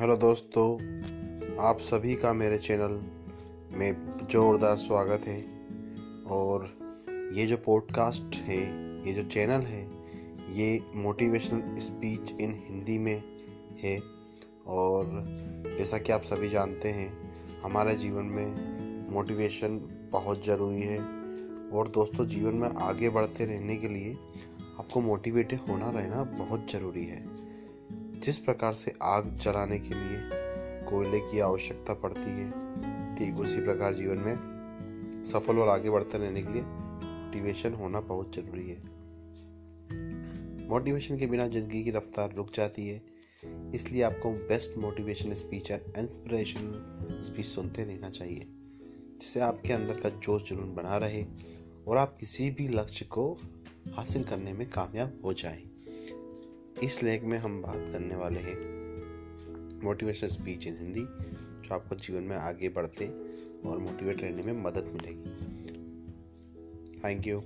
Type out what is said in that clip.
Hello दोस्तों, आप सभी का मेरे चैनल में ज़ोरदार स्वागत है। और ये जो पॉडकास्ट है, ये जो चैनल है, ये मोटिवेशनल स्पीच इन हिंदी में है। और जैसा कि आप सभी जानते हैं, हमारे जीवन में मोटिवेशन बहुत ज़रूरी है। और दोस्तों, जीवन में आगे बढ़ते रहने के लिए आपको मोटिवेटेड होना रहना बहुत ज़रूरी है। जिस प्रकार से आग जलाने के लिए कोयले की आवश्यकता पड़ती है, ठीक उसी प्रकार जीवन में सफल और आगे बढ़ते रहने के लिए मोटिवेशन होना बहुत ज़रूरी है। मोटिवेशन के बिना ज़िंदगी की रफ्तार रुक जाती है। इसलिए आपको best motivation speech and inspiration speech सुनते रहना चाहिए, जिससे आपके अंदर का जोश जुनून बना रहे और आप किसी भी लक्ष्य को हासिल करने में कामयाब हो जाए। इस लेख में हम बात करने वाले हैं मोटिवेशनल स्पीच इन हिंदी जो आपको जीवन में आगे बढ़ते और मोटिवेट रहने में मदद मिलेगी। Thank you